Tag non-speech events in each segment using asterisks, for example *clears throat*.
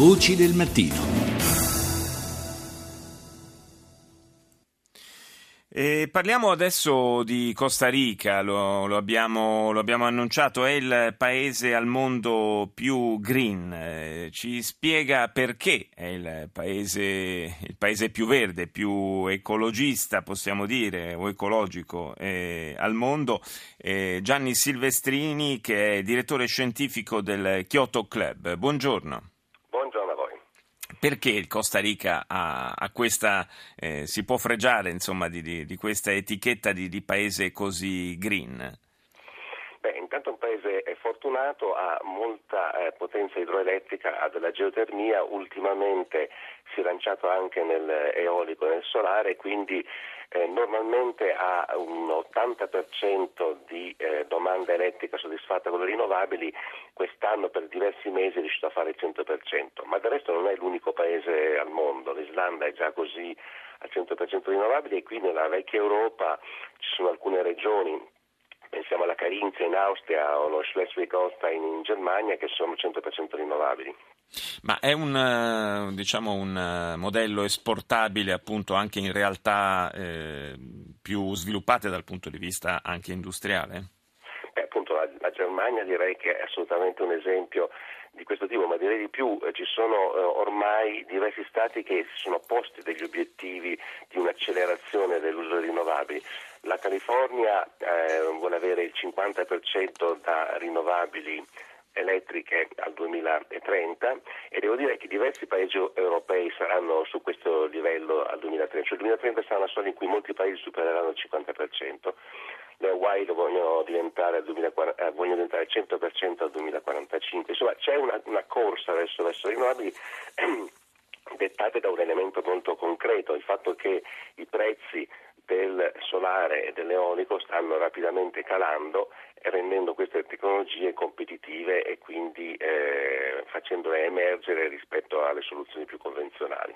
Voci del mattino. E parliamo adesso di Costa Rica, lo, lo, abbiamo, lo, abbiamo, annunciato, è il paese al mondo più green. Eh, ci spiega perché è il paese, il paese, più verde, più ecologista, possiamo dire, o ecologico eh, al mondo. Eh, Gianni Silvestrini, che è direttore scientifico del Kyoto Club. Buongiorno. Perché il Costa Rica ha, ha questa, eh, si può fregiare insomma, di, di, di, questa etichetta di, di paese così green? Paese fortunato, ha molta eh, potenza idroelettrica, ha della geotermia, ultimamente si è lanciato anche nell'eolico e nel solare, quindi eh, normalmente ha un 80% di eh, domanda elettrica soddisfatta con le rinnovabili, quest'anno per diversi mesi è riuscito a fare il 100%, ma del resto non è l'unico paese al mondo, l'Islanda è già così al 100% rinnovabili e qui nella vecchia Europa ci sono alcune regioni pensiamo alla Carinzia in Austria o allo Schleswig-Holstein in Germania che sono 100% rinnovabili. Ma è un, eh, diciamo, un eh, modello esportabile appunto anche in realtà eh, più sviluppate dal punto di vista anche industriale? Appunto la, la Germania direi che è assolutamente un esempio di questo tipo, ma direi di più, eh, ci sono eh, ormai diversi stati che si sono posti degli obiettivi di un'accelerazione dell'uso delle rinnovabili. La California eh, vuole avere il 50% da rinnovabili elettriche al 2030 e devo dire che diversi paesi europei saranno su questo livello al 2030, cioè il 2030 sarà una soglia in cui molti paesi supereranno il 50%, le Hawaii lo vogliono diventare al 2040, eh, vogliono diventare 100% al 2045, insomma c'è una, una corsa verso, verso le rinnovabili *clears throat* dettate da un elemento molto concreto, il fatto che i prezzi del solare e dell'eolico stanno rapidamente calando e rendendo queste tecnologie competitive e quindi eh, facendole emergere rispetto alle soluzioni più convenzionali.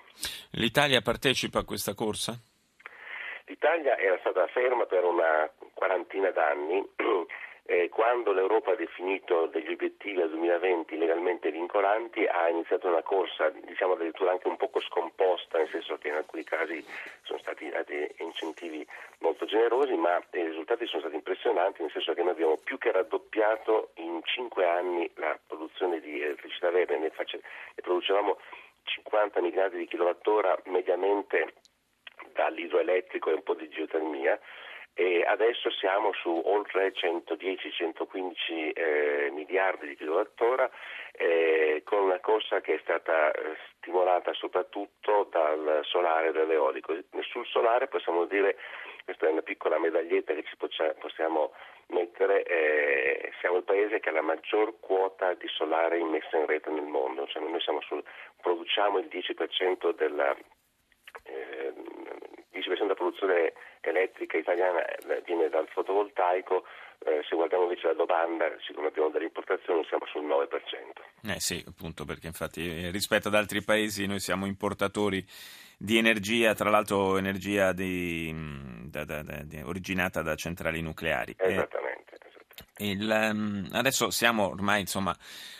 L'Italia partecipa a questa corsa? L'Italia era stata ferma per una quarantina d'anni *clears throat* eh, quando l'Europa ha definito degli obiettivi al 2020 legalmente vincolanti ha iniziato una corsa diciamo addirittura anche un poco scomposta, nel senso che in alcuni casi sono stati dati incentivi molto generosi, ma i risultati sono stati impressionanti, nel senso che noi abbiamo più che raddoppiato in cinque anni la produzione di elettricità verde, ne, face, ne producevamo 50 miliardi di kilowattora mediamente dall'idroelettrico e un po' di geotermia e adesso siamo su oltre 110-115 eh, miliardi di kilowattora eh, con una corsa che è stata eh, stimolata soprattutto dal solare e dall'eolico. Sul solare possiamo dire, questa è una piccola medaglietta che ci possiamo mettere, eh, siamo il paese che ha la maggior quota di solare immessa in rete nel mondo, cioè noi sul, produciamo il 10% della 10% della produzione elettrica italiana eh, viene dal fotovoltaico, eh, se guardiamo invece la domanda, siccome abbiamo delle importazioni, siamo sul 9%. Eh sì, appunto, perché infatti eh, rispetto ad altri paesi noi siamo importatori di energia, tra l'altro energia di, mm, da, da, da, originata da centrali nucleari. Esattamente. Il, um, adesso siamo ormai insomma,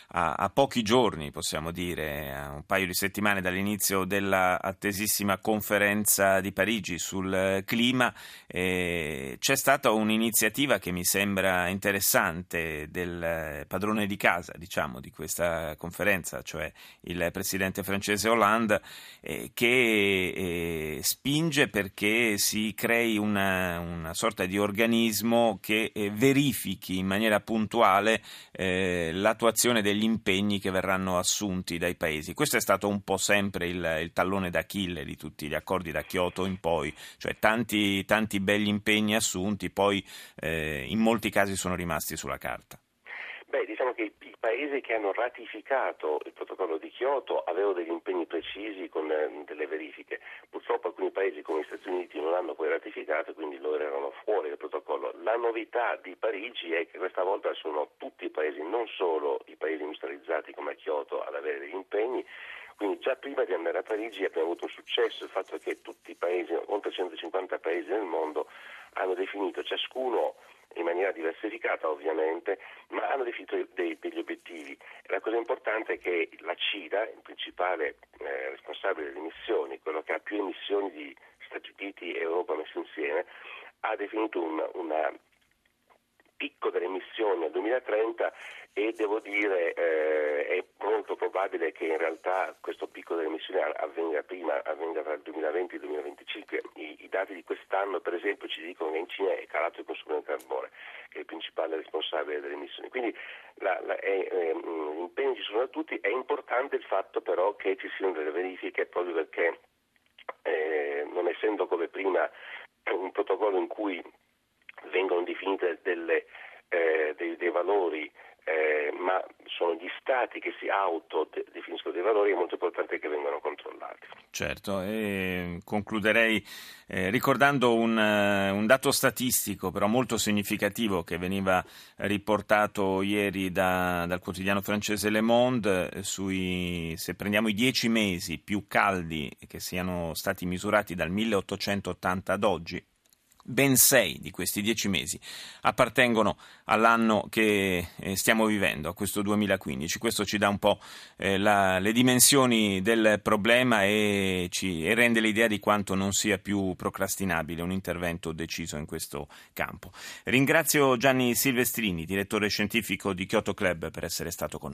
a, a, pochi giorni, possiamo dire, a un paio di settimane dall'inizio dell'attesissima conferenza di Parigi sul clima. Eh, c'è stata un'iniziativa che mi sembra interessante del padrone di casa diciamo, di questa conferenza, cioè il presidente francese Hollande, eh, che eh, spinge perché si crei una, una sorta di organismo che eh, verifichi in maniera puntuale eh, l'attuazione degli impegni che verranno assunti dai paesi. Questo è stato un po' sempre il, il tallone d'Achille di tutti gli accordi da Kyoto in poi, cioè tanti, tanti begli impegni assunti, poi eh, in molti casi sono rimasti sulla carta. Beh, diciamo che i paesi che hanno ratificato il protocollo di Kyoto avevano degli impegni precisi con eh, delle verifiche. Purtroppo alcuni paesi come gli Stati Uniti non hanno poi ratificato e quindi loro erano fuori dal protocollo. La novità di Parigi è che questa volta sono tutti i paesi, non solo i paesi industrializzati come Kyoto, ad avere degli impegni. Quindi già prima di andare a Parigi abbiamo avuto un successo, il fatto che tutti i paesi, oltre 150 paesi nel mondo, hanno definito ciascuno in maniera diversificata ovviamente, ma hanno definito dei, degli obiettivi. La cosa importante è che la CIDA, il principale eh, responsabile delle emissioni, quello che ha più emissioni di Stati Uniti e Europa messi insieme, ha definito un una picco delle emissioni nel 2030 e devo dire eh, è molto probabile che in realtà questo picco delle emissioni avvenga prima, avvenga tra il 2020 e il 2025. I, I, dati di quest'anno per esempio ci dicono che in Cina è calato il consumo del carbone, che è il principale responsabile delle emissioni. Quindi la, la, è, eh, gli impegni ci sono da tutti, è importante il fatto però che ci siano delle verifiche proprio perché eh, non essendo come prima un protocollo in cui vengono definite delle, eh, dei, dei, valori, eh, ma sono gli stati che si autodefiniscono dei valori, è molto importante che vengano controllati. Certo, e concluderei eh, ricordando un, uh, un, dato statistico però molto significativo che veniva riportato ieri da, dal quotidiano francese Le Monde, eh, sui, se prendiamo i dieci mesi più caldi che siano stati misurati dal 1880 ad oggi, Ben sei di questi dieci mesi appartengono all'anno che eh, stiamo vivendo, a questo 2015. Questo ci dà un po' eh, la, le dimensioni del problema e, ci, e rende l'idea di quanto non sia più procrastinabile un intervento deciso in questo campo. Ringrazio Gianni Silvestrini, direttore scientifico di Kyoto Club, per essere stato con noi.